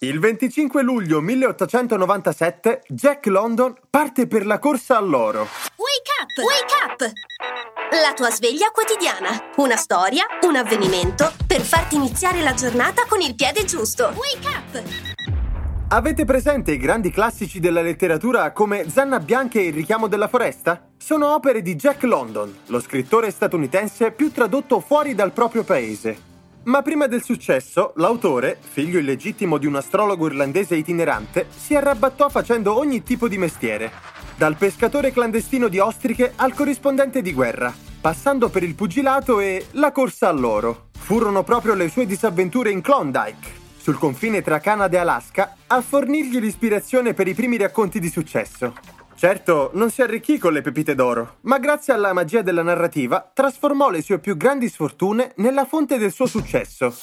Il 25 luglio 1897 Jack London parte per la corsa all'oro. Wake up! Wake up! La tua sveglia quotidiana. Una storia, un avvenimento per farti iniziare la giornata con il piede giusto. Wake up! Avete presente i grandi classici della letteratura come Zanna Bianca e il richiamo della foresta? Sono opere di Jack London, lo scrittore statunitense più tradotto fuori dal proprio paese. Ma prima del successo, l'autore, figlio illegittimo di un astrologo irlandese itinerante, si arrabattò facendo ogni tipo di mestiere. Dal pescatore clandestino di ostriche al corrispondente di guerra, passando per il pugilato e la corsa all'oro. Furono proprio le sue disavventure in Klondike, sul confine tra Canada e Alaska, a fornirgli l'ispirazione per i primi racconti di successo. Certo, non si arricchì con le pepite d'oro, ma grazie alla magia della narrativa trasformò le sue più grandi sfortune nella fonte del suo successo.